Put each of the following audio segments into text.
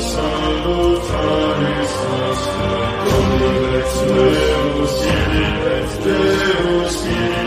Deus, Deus, Filii ex Deus,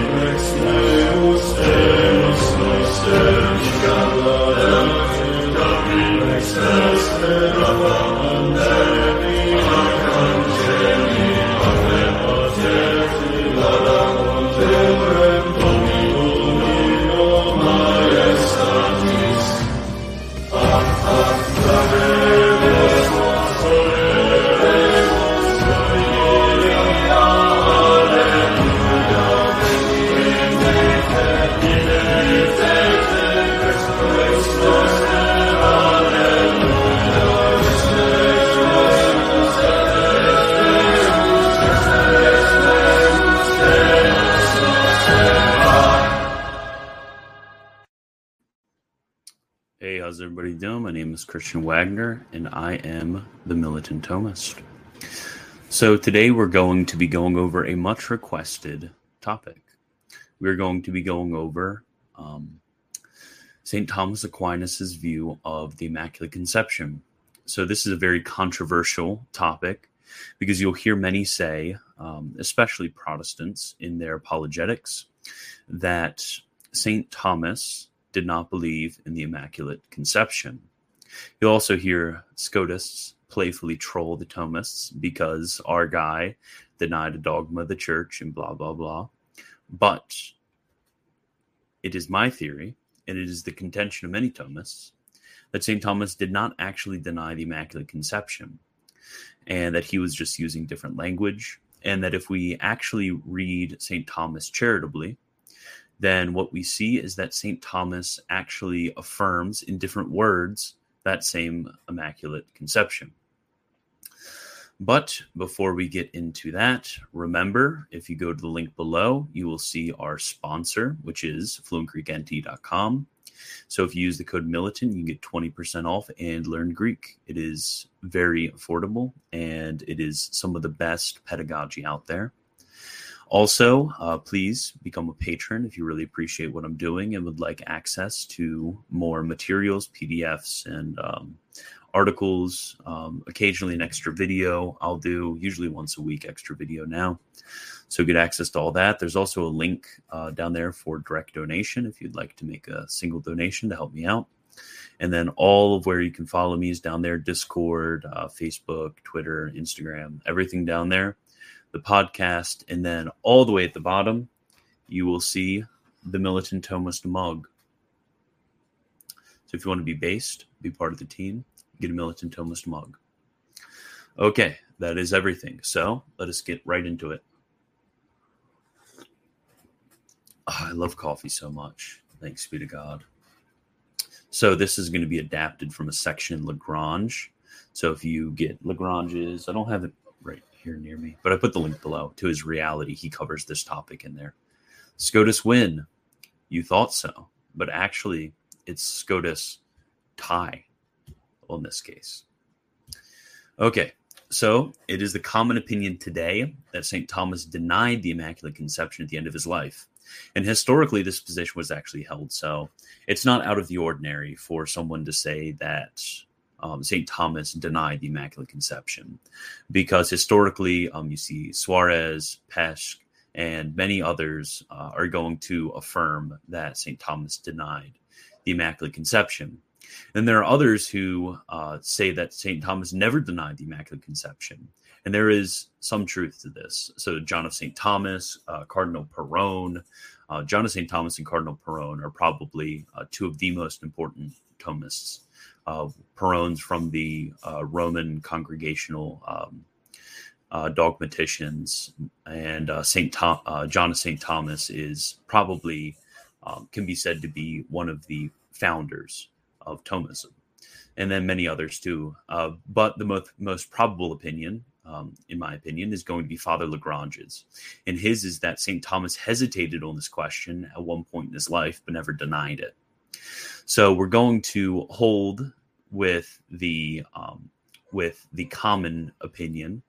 how's everybody doing? My name is Christian Wagner, and I am the Militant Thomist. So, today we're going to be going over a much requested topic. We're going to be going over um, St. Thomas Aquinas' view of the Immaculate Conception. So, this is a very controversial topic because you'll hear many say, um, especially Protestants in their apologetics, that St. Thomas did not believe in the Immaculate Conception. You'll also hear Scotists playfully troll the Thomists because our guy denied a dogma of the church and blah, blah, blah. But it is my theory, and it is the contention of many Thomists, that St. Thomas did not actually deny the Immaculate Conception, and that he was just using different language, and that if we actually read St. Thomas charitably, then what we see is that St. Thomas actually affirms in different words that same Immaculate Conception. But before we get into that, remember if you go to the link below, you will see our sponsor, which is fluentgreeknt.com. So if you use the code militant, you get 20% off and learn Greek. It is very affordable and it is some of the best pedagogy out there. Also, uh, please become a patron if you really appreciate what I'm doing and would like access to more materials, PDFs, and um, articles. Um, occasionally, an extra video. I'll do usually once a week extra video now. So get access to all that. There's also a link uh, down there for direct donation if you'd like to make a single donation to help me out. And then all of where you can follow me is down there Discord, uh, Facebook, Twitter, Instagram, everything down there the podcast, and then all the way at the bottom, you will see the Militant Thomist mug. So if you want to be based, be part of the team, get a Militant Thomist mug. Okay, that is everything. So let us get right into it. Oh, I love coffee so much. Thanks be to God. So this is going to be adapted from a section Lagrange. So if you get Lagrange's, I don't have it here near me, but I put the link below to his reality. He covers this topic in there. Scotus win. You thought so, but actually it's Scotus tie in this case. Okay, so it is the common opinion today that St. Thomas denied the Immaculate Conception at the end of his life. And historically, this position was actually held. So it's not out of the ordinary for someone to say that um, St. Thomas denied the Immaculate Conception because historically, um, you see Suarez, Pesch, and many others uh, are going to affirm that St. Thomas denied the Immaculate Conception. And there are others who uh, say that St. Thomas never denied the Immaculate Conception. And there is some truth to this. So, John of St. Thomas, uh, Cardinal Perron, uh, John of St. Thomas and Cardinal Perron are probably uh, two of the most important Thomists. Uh, from the uh, Roman Congregational um, uh, dogmaticians, and uh, Saint Tom- John of Saint Thomas is probably um, can be said to be one of the founders of Thomism, and then many others too. But the most most probable opinion, um, in my opinion, is going to be Father Lagrange's, and his is that Saint Thomas hesitated on this question at one point in his life, but never denied it. So we're going to hold with the um, with the common opinion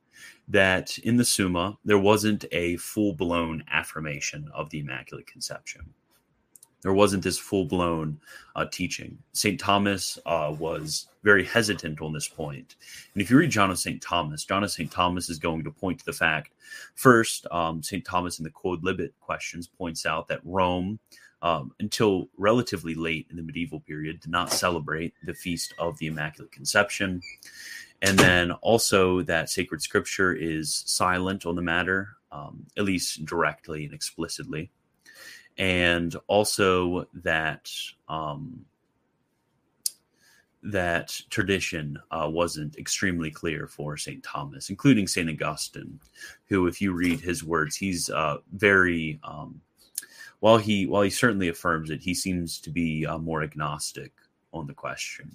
that in the Summa there wasn't a full blown affirmation of the Immaculate Conception. There wasn't this full blown uh, teaching. St. Thomas uh, was very hesitant on this point. And if you read John of St. Thomas, John of St. Thomas is going to point to the fact first, um, St. Thomas in the Quod Libet questions points out that Rome, um, until relatively late in the medieval period, did not celebrate the feast of the Immaculate Conception. And then also that sacred scripture is silent on the matter, um, at least directly and explicitly and also that um, that tradition uh, wasn't extremely clear for St. Thomas, including St. Augustine, who, if you read his words, he's uh, very um, while he while he certainly affirms it, he seems to be uh, more agnostic on the question.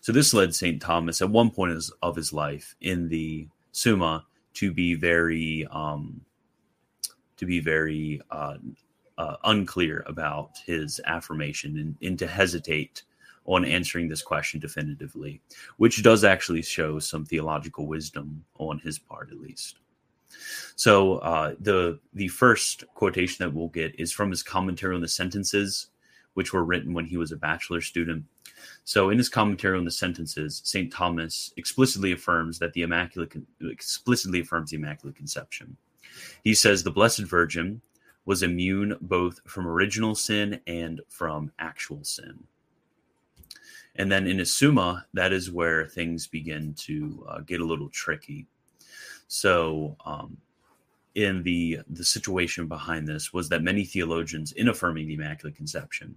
So this led St. Thomas at one point of his life in the Summa to be very um, to be very uh, unclear about his affirmation and, and to hesitate on answering this question definitively, which does actually show some theological wisdom on his part, at least. So uh, the the first quotation that we'll get is from his commentary on the sentences, which were written when he was a bachelor student. So in his commentary on the sentences, Saint Thomas explicitly affirms that the immaculate explicitly affirms the immaculate conception. He says the Blessed Virgin was immune both from original sin and from actual sin. And then in his Summa, that is where things begin to uh, get a little tricky. So, um, in the the situation behind this was that many theologians, in affirming the Immaculate Conception,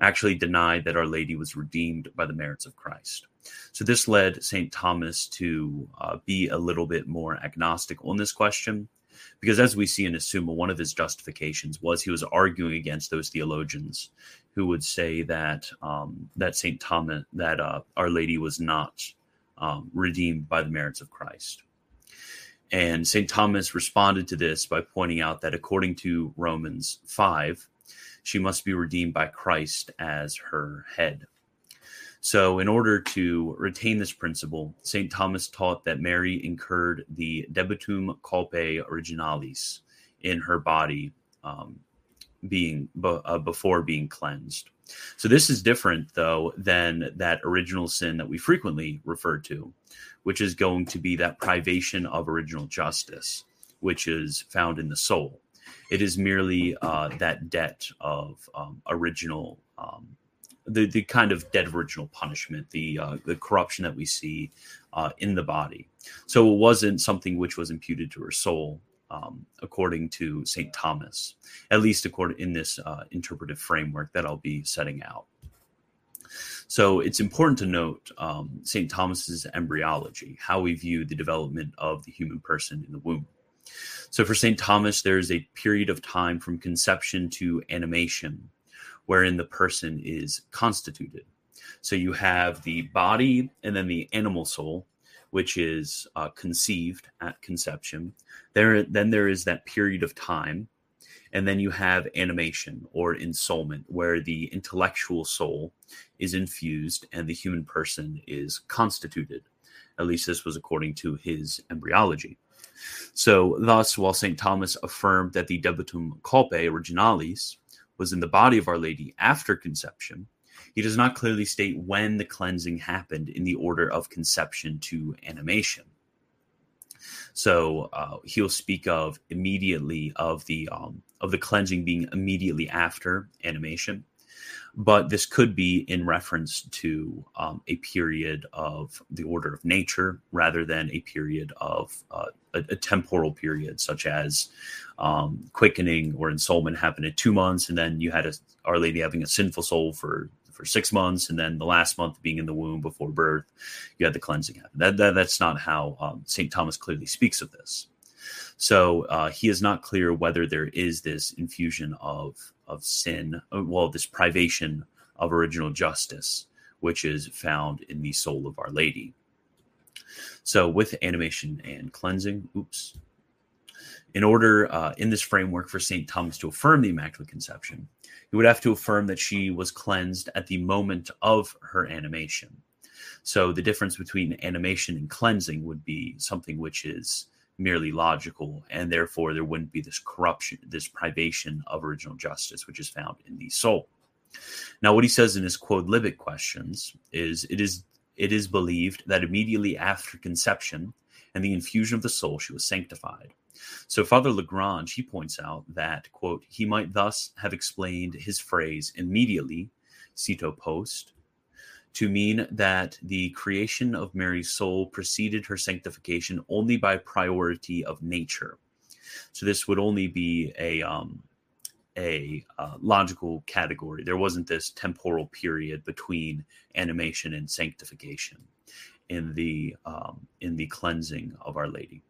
actually denied that Our Lady was redeemed by the merits of Christ. So this led Saint Thomas to uh, be a little bit more agnostic on this question because as we see in his Summa, one of his justifications was he was arguing against those theologians who would say that um, that Saint Thomas, that uh, Our Lady was not um, redeemed by the merits of Christ. And St. Thomas responded to this by pointing out that according to Romans 5, she must be redeemed by Christ as her head. So, in order to retain this principle, St. Thomas taught that Mary incurred the debitum culpae originalis in her body um, being uh, before being cleansed. So, this is different, though, than that original sin that we frequently refer to, which is going to be that privation of original justice, which is found in the soul. It is merely uh, that debt of um, original um, the the kind of dead original punishment, the uh, the corruption that we see uh, in the body. So it wasn't something which was imputed to her soul, um, according to Saint Thomas, at least according in this uh, interpretive framework that I'll be setting out. So it's important to note um, St. Thomas's embryology, how we view the development of the human person in the womb. So for St. Thomas, there is a period of time from conception to animation wherein the person is constituted. So you have the body and then the animal soul, which is uh, conceived at conception. There, then there is that period of time, and then you have animation or ensoulment, where the intellectual soul is infused and the human person is constituted. At least this was according to his embryology. So, thus, while St. Thomas affirmed that the debitum culpae originalis was in the body of Our Lady after conception, he does not clearly state when the cleansing happened in the order of conception to animation. So uh, he'll speak of immediately of the um, of the cleansing being immediately after animation, but this could be in reference to um, a period of the order of nature rather than a period of uh, a, a, temporal period, such as um, quickening or ensoulment happened in two months, and then you had a, Our Lady having a sinful soul for for six months, and then the last month being in the womb before birth, you had the cleansing happen. That, that that's not how um, Saint Thomas clearly speaks of this. So uh, he is not clear whether there is this infusion of of sin, uh, well, this privation of original justice, which is found in the soul of Our Lady. So with animation and cleansing, oops. In order uh, in this framework for St. Thomas to affirm the Immaculate Conception, he would have to affirm that she was cleansed at the moment of her animation. So the difference between animation and cleansing would be something which is merely logical, and therefore there wouldn't be this corruption, this privation of original justice, which is found in the soul. Now, what he says in his quodlibet questions is it is it is believed that immediately after conception and the infusion of the soul, she was sanctified. So Father Lagrange, he points out that, quote, he might thus have explained his phrase immediately, cito post, to mean that the creation of Mary's soul preceded her sanctification only by priority of nature. So this would only be a um, a uh, logical category. There wasn't this temporal period between animation and sanctification in the um, in the cleansing of Our Lady.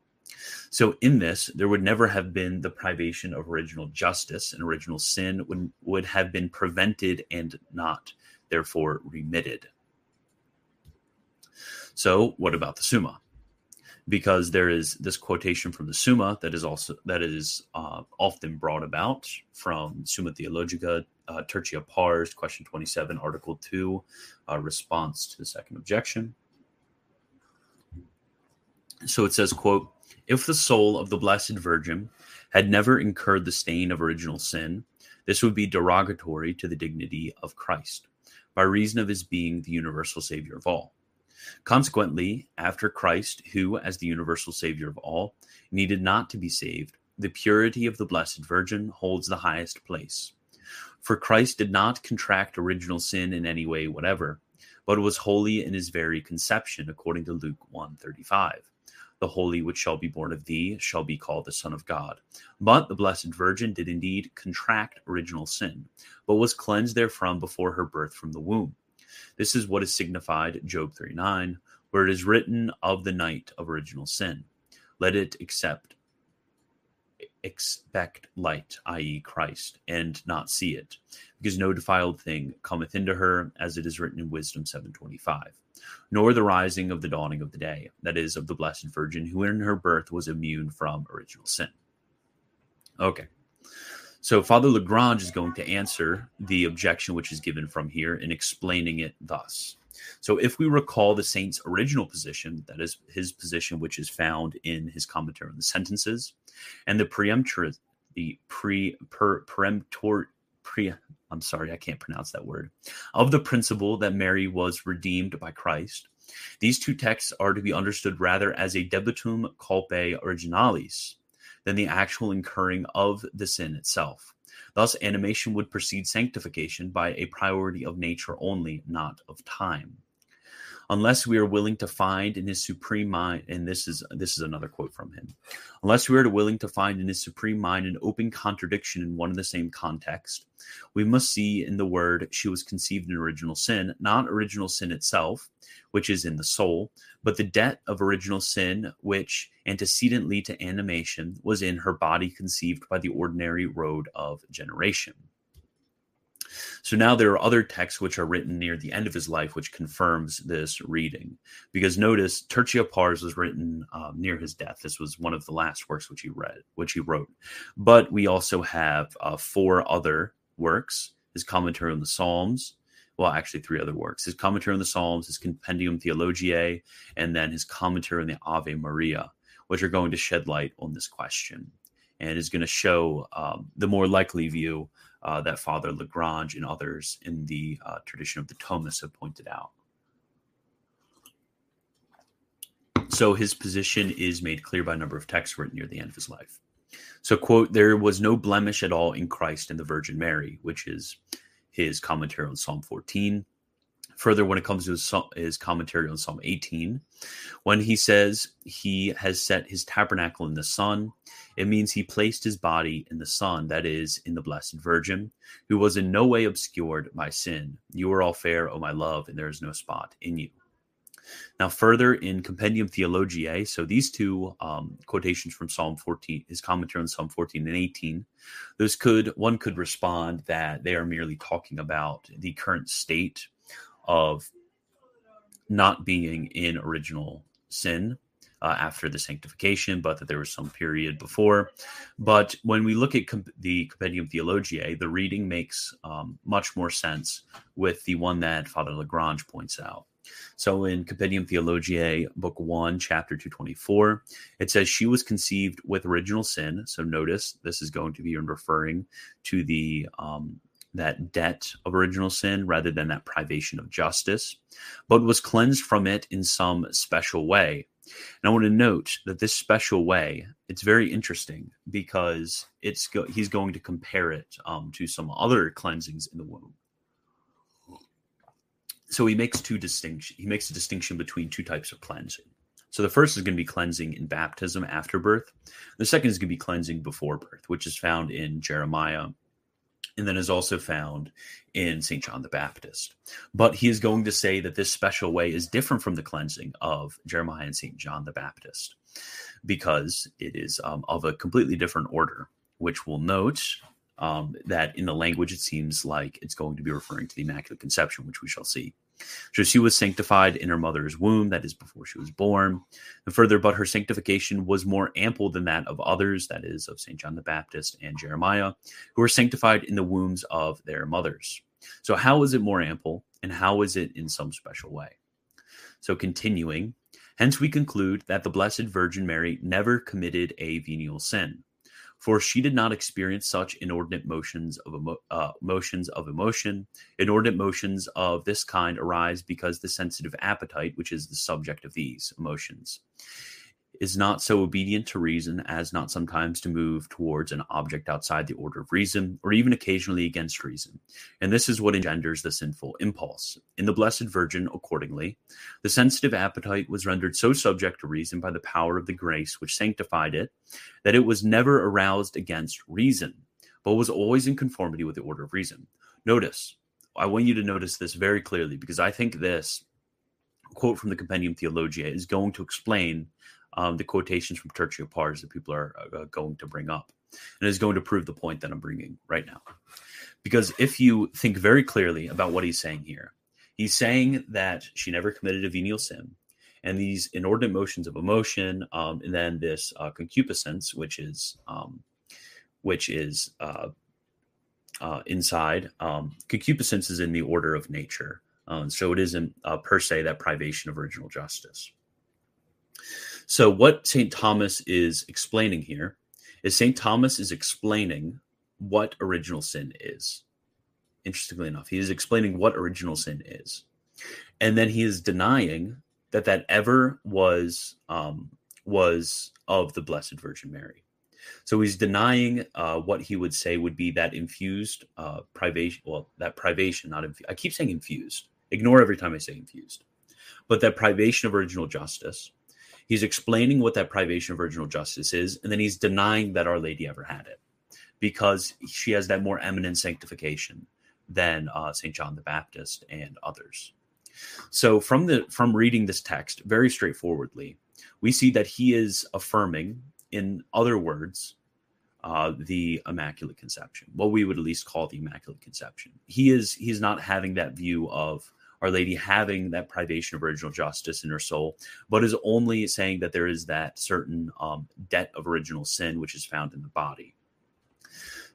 So in this, there would never have been the privation of original justice, and original sin would would have been prevented and not therefore remitted. So, what about the Summa? Because there is this quotation from the Summa that is also that is uh, often brought about from Summa Theologica, uh, Tertia Pars, question twenty-seven, article two, uh, response to the second objection. So it says, "quote If the soul of the Blessed Virgin had never incurred the stain of original sin, this would be derogatory to the dignity of Christ, by reason of his being the universal Savior of all." Consequently, after Christ, who, as the universal Savior of all, needed not to be saved, the purity of the Blessed Virgin holds the highest place. For Christ did not contract original sin in any way whatever, but was holy in his very conception, according to Luke 1:35. The holy which shall be born of thee shall be called the Son of God. But the Blessed Virgin did indeed contract original sin, but was cleansed therefrom before her birth from the womb. This is what is signified, Job 39, where it is written of the night of original sin. Let it accept expect light, i.e., Christ, and not see it, because no defiled thing cometh into her, as it is written in Wisdom 725, nor the rising of the dawning of the day, that is, of the Blessed Virgin, who in her birth was immune from original sin. Okay. So Father Lagrange is going to answer the objection which is given from here in explaining it thus. So if we recall the saint's original position, that is his position which is found in his commentary on the sentences, and the preemptor the pre per peremptor pre I'm sorry, I can't pronounce that word, of the principle that Mary was redeemed by Christ. These two texts are to be understood rather as a debitum culpae originalis, than the actual incurring of the sin itself. Thus, animation would precede sanctification by a priority of nature only, not of time. Unless we are willing to find in his supreme mind, and this is this is another quote from him. Unless we are willing to find in his supreme mind an open contradiction in one and the same context, we must see in the word she was conceived in original sin, not original sin itself, which is in the soul, but the debt of original sin, which antecedently to animation was in her body conceived by the ordinary road of generation. So now there are other texts which are written near the end of his life, which confirms this reading. Because notice, Tertia Pars was written um, near his death. This was one of the last works which he read, which he wrote. But we also have uh, four other works: his commentary on the Psalms, well, actually three other works his commentary on the Psalms, his Compendium Theologiae, and then his commentary on the Ave Maria, which are going to shed light on this question and is going to show um, the more likely view uh, that Father Lagrange and others in the uh, tradition of the Thomists have pointed out. So his position is made clear by a number of texts written near the end of his life. So, quote, there was no blemish at all in Christ and the Virgin Mary, which is his commentary on Psalm 14. Further, when it comes to his, his commentary on Psalm 18, when he says he has set his tabernacle in the sun, it means he placed his body in the sun, that is, in the Blessed Virgin, who was in no way obscured by sin. You are all fair, O my love, and there is no spot in you. Now, further in Compendium Theologiae, so these two um, quotations from Psalm 14, his commentary on Psalm 14 and 18, those could one could respond that they are merely talking about the current state of not being in original sin uh, after the sanctification, but that there was some period before. But when we look at comp- the Compendium Theologiae, the reading makes um, much more sense with the one that Father Lagrange points out. So in Compendium Theologiae, Book 1, Chapter 224, it says she was conceived with original sin. So notice this is going to be referring to the um, that debt of original sin rather than that privation of justice, but was cleansed from it in some special way. And I want to note that this special way, it's very interesting because it's go- he's going to compare it um, to some other cleansings in the womb. So he makes two distinction. He makes a distinction between two types of cleansing. So the first is going to be cleansing in baptism after birth. The second is going to be cleansing before birth, which is found in Jeremiah and then is also found in St. John the Baptist. But he is going to say that this special way is different from the cleansing of Jeremiah and St. John the Baptist because it is um, of a completely different order, which we'll note um, that in the language it seems like it's going to be referring to the Immaculate Conception, which we shall see. So she was sanctified in her mother's womb, that is before she was born. And further, but her sanctification was more ample than that of others, that is of St. John the Baptist and Jeremiah, who were sanctified in the wombs of their mothers. So, how is it more ample, and how is it in some special way? So, continuing, hence we conclude that the Blessed Virgin Mary never committed a venial sin for she did not experience such inordinate motions of emo- uh, motions of emotion. Inordinate motions of this kind arise because the sensitive appetite, which is the subject of these emotions, is not so obedient to reason as not sometimes to move towards an object outside the order of reason, or even occasionally against reason. And this is what engenders the sinful impulse. In the Blessed Virgin, accordingly, the sensitive appetite was rendered so subject to reason by the power of the grace which sanctified it, that it was never aroused against reason, but was always in conformity with the order of reason. Notice, I want you to notice this very clearly because I think this quote from the Compendium Theologiae is going to explain um, the quotations from Tertio Pars that people are uh, going to bring up, and is going to prove the point that I'm bringing right now. Because if you think very clearly about what he's saying here, he's saying that she never committed a venial sin, and these inordinate motions of emotion, um, and then this uh, concupiscence, which is um, which is uh, uh, inside. Um, concupiscence is in the order of nature, um, so it isn't uh, per se that privation of original justice. So, what St. Thomas is explaining here is St. Thomas is explaining what original sin is. Interestingly enough, he is explaining what original sin is. And then he is denying that that ever was um, was of the Blessed Virgin Mary. So he's denying uh, what he would say would be that infused uh, privation. Well, that privation, not inf- I keep saying infused. Ignore every time I say infused, but that privation of original justice He's explaining what that privation of original justice is, and then he's denying that Our Lady ever had it because she has that more eminent sanctification than uh, St. John the Baptist and others. So from the from reading this text very straightforwardly, we see that he is affirming, in other words, uh, the Immaculate Conception, what we would at least call the Immaculate Conception. He is he's not having that view of our Lady having that privation of original justice in her soul, but is only saying that there is that certain um, debt of original sin which is found in the body.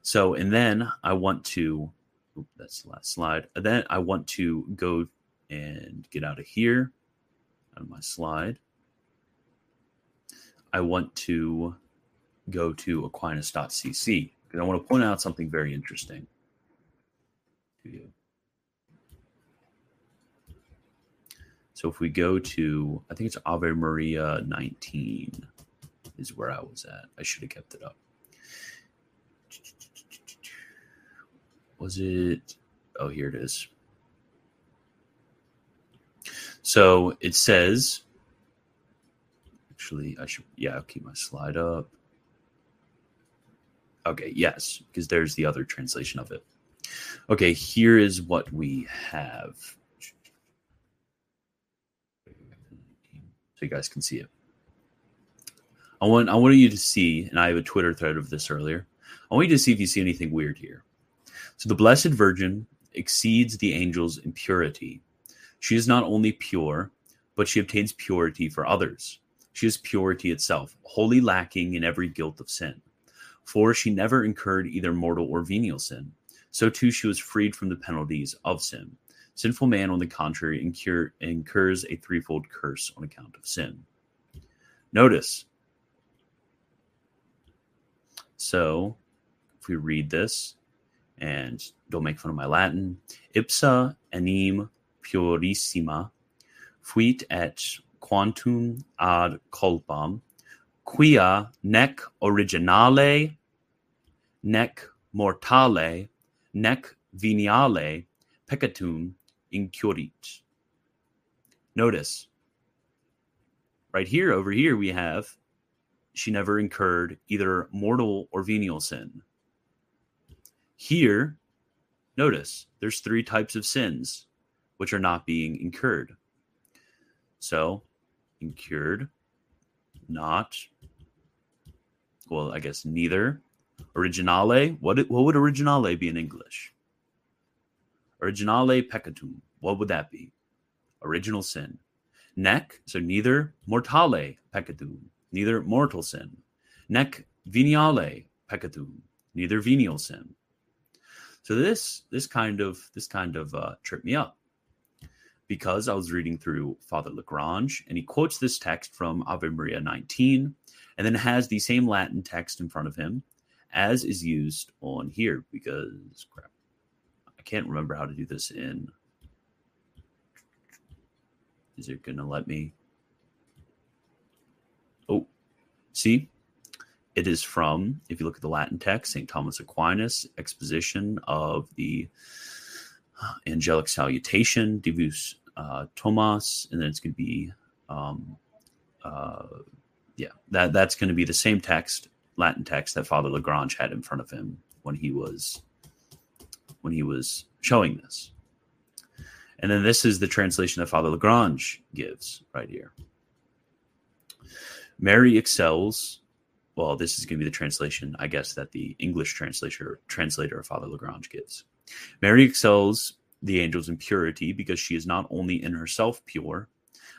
So, and then I want to, that's the last slide. And then I want to go and get out of here out of my slide. I want to go to aquinas.cc because I want to point out something very interesting to you. So if we go to, I think it's Ave Maria 19 is where I was at. I should have kept it up. Was it? Oh, here it is. So it says, actually, I should, yeah, I'll keep my slide up. Okay, yes, because there's the other translation of it. Okay, here is what we have. You guys can see it. I want I want you to see, and I have a Twitter thread of this earlier. I want you to see if you see anything weird here. So the Blessed Virgin exceeds the angels in purity. She is not only pure, but she obtains purity for others. She is purity itself, wholly lacking in every guilt of sin. For she never incurred either mortal or venial sin. So too she was freed from the penalties of sin. Sinful man, on the contrary, incur, incurs a threefold curse on account of sin. Notice. So, if we read this, and don't make fun of my Latin, ipsa enim purissima fuit et quantum ad culpam, quia nec originale, nec mortale, nec veniale peccatum incurrit. Notice, right here, over here, we have she never incurred either mortal or venial sin. Here, notice there's three types of sins which are not being incurred. So, incurred, not, well, I guess neither. Originale, what, what would originale be in English? Originale peccatum. What would that be? Original sin. Nec, so neither mortale peccatum, neither mortal sin. Nec veniale peccatum, neither venial sin. So this this kind of this kind of uh, tripped me up because I was reading through Father Lagrange and he quotes this text from Ave Maria 19 and then has the same Latin text in front of him as is used on here because crap I can't remember how to do this in. Is it going to let me? Oh, see, it is from, if you look at the Latin text, St. Thomas Aquinas, exposition of the uh, angelic salutation, Divus uh, Thomas, and then it's going to be, um, uh, yeah, that that's going to be the same text, Latin text that Father Lagrange had in front of him when he was when he was showing this. And then this is the translation that Father Lagrange gives right here. Mary excels. Well, this is going to be the translation, I guess, that the English translator translator of Father Lagrange gives. Mary excels the angels in purity because she is not only in herself pure,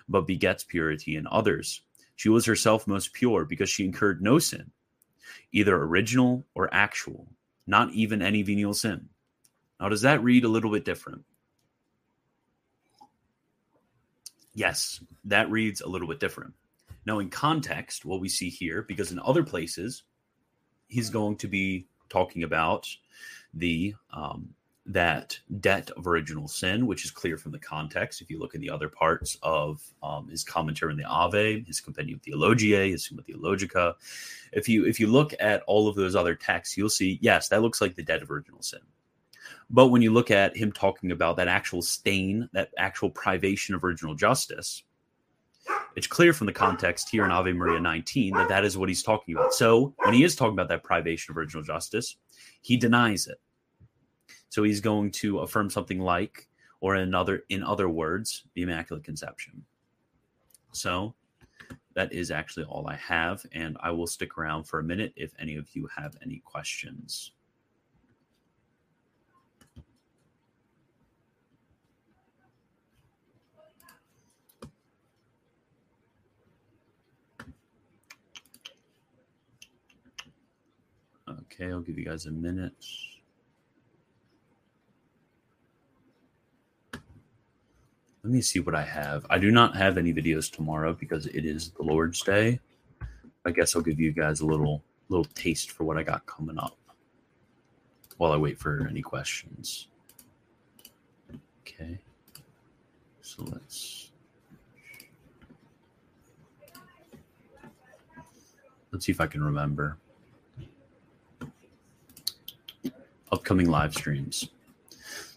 but begets purity in others. She was herself most pure because she incurred no sin, either original or actual, not even any venial sin. Now, does that read a little bit different? Yes, that reads a little bit different. Now, in context, what we see here, because in other places, he's going to be talking about the um, that debt of original sin, which is clear from the context. If you look in the other parts of um, his commentary in the Ave, his Compendium Theologiae, his Summa Theologica, if you if you look at all of those other texts, you'll see yes, that looks like the debt of original sin. But when you look at him talking about that actual stain, that actual privation of original justice, it's clear from the context here in Ave Maria 19 that that is what he's talking about. So when he is talking about that privation of original justice, he denies it. So he's going to affirm something like, or in other, in other words, the Immaculate Conception. So that is actually all I have, and I will stick around for a minute if any of you have any questions. Okay, I'll give you guys a minute. Let me see what I have. I do not have any videos tomorrow because it is the Lord's Day. I guess I'll give you guys a little little taste for what I got coming up while I wait for any questions. Okay. So let's let's see if I can remember. Upcoming live streams.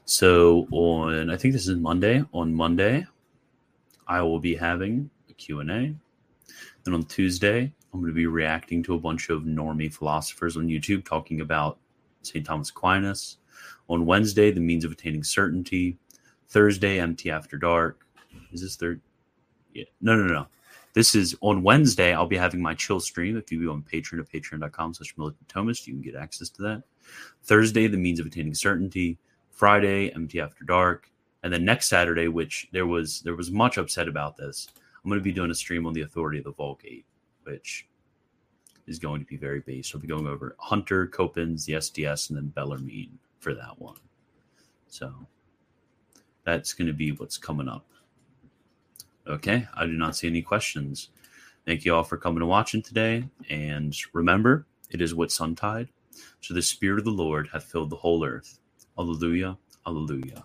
So on, I think this is Monday. On Monday, I will be having a Q and A. Then on Tuesday, I'm going to be reacting to a bunch of normie philosophers on YouTube talking about St. Thomas Aquinas. On Wednesday, the means of attaining certainty. Thursday, MT after dark. Is this third? Yeah. No, no, no. This is on Wednesday. I'll be having my chill stream. If you go on Patreon at patreon.com slash militant Thomist, you can get access to that. Thursday, The Means of Attaining Certainty, Friday, MT After Dark, and then next Saturday, which there was there was much upset about this. I'm going to be doing a stream on the authority of the Vulgate, which is going to be very based. I'll be going over Hunter, Copens, the SDS, and then Bellarmine for that one. So that's going to be what's coming up. Okay, I do not see any questions. Thank you all for coming and watching today. And remember, it is Whitsuntide. So the Spirit of the Lord hath filled the whole earth. Alleluia, alleluia.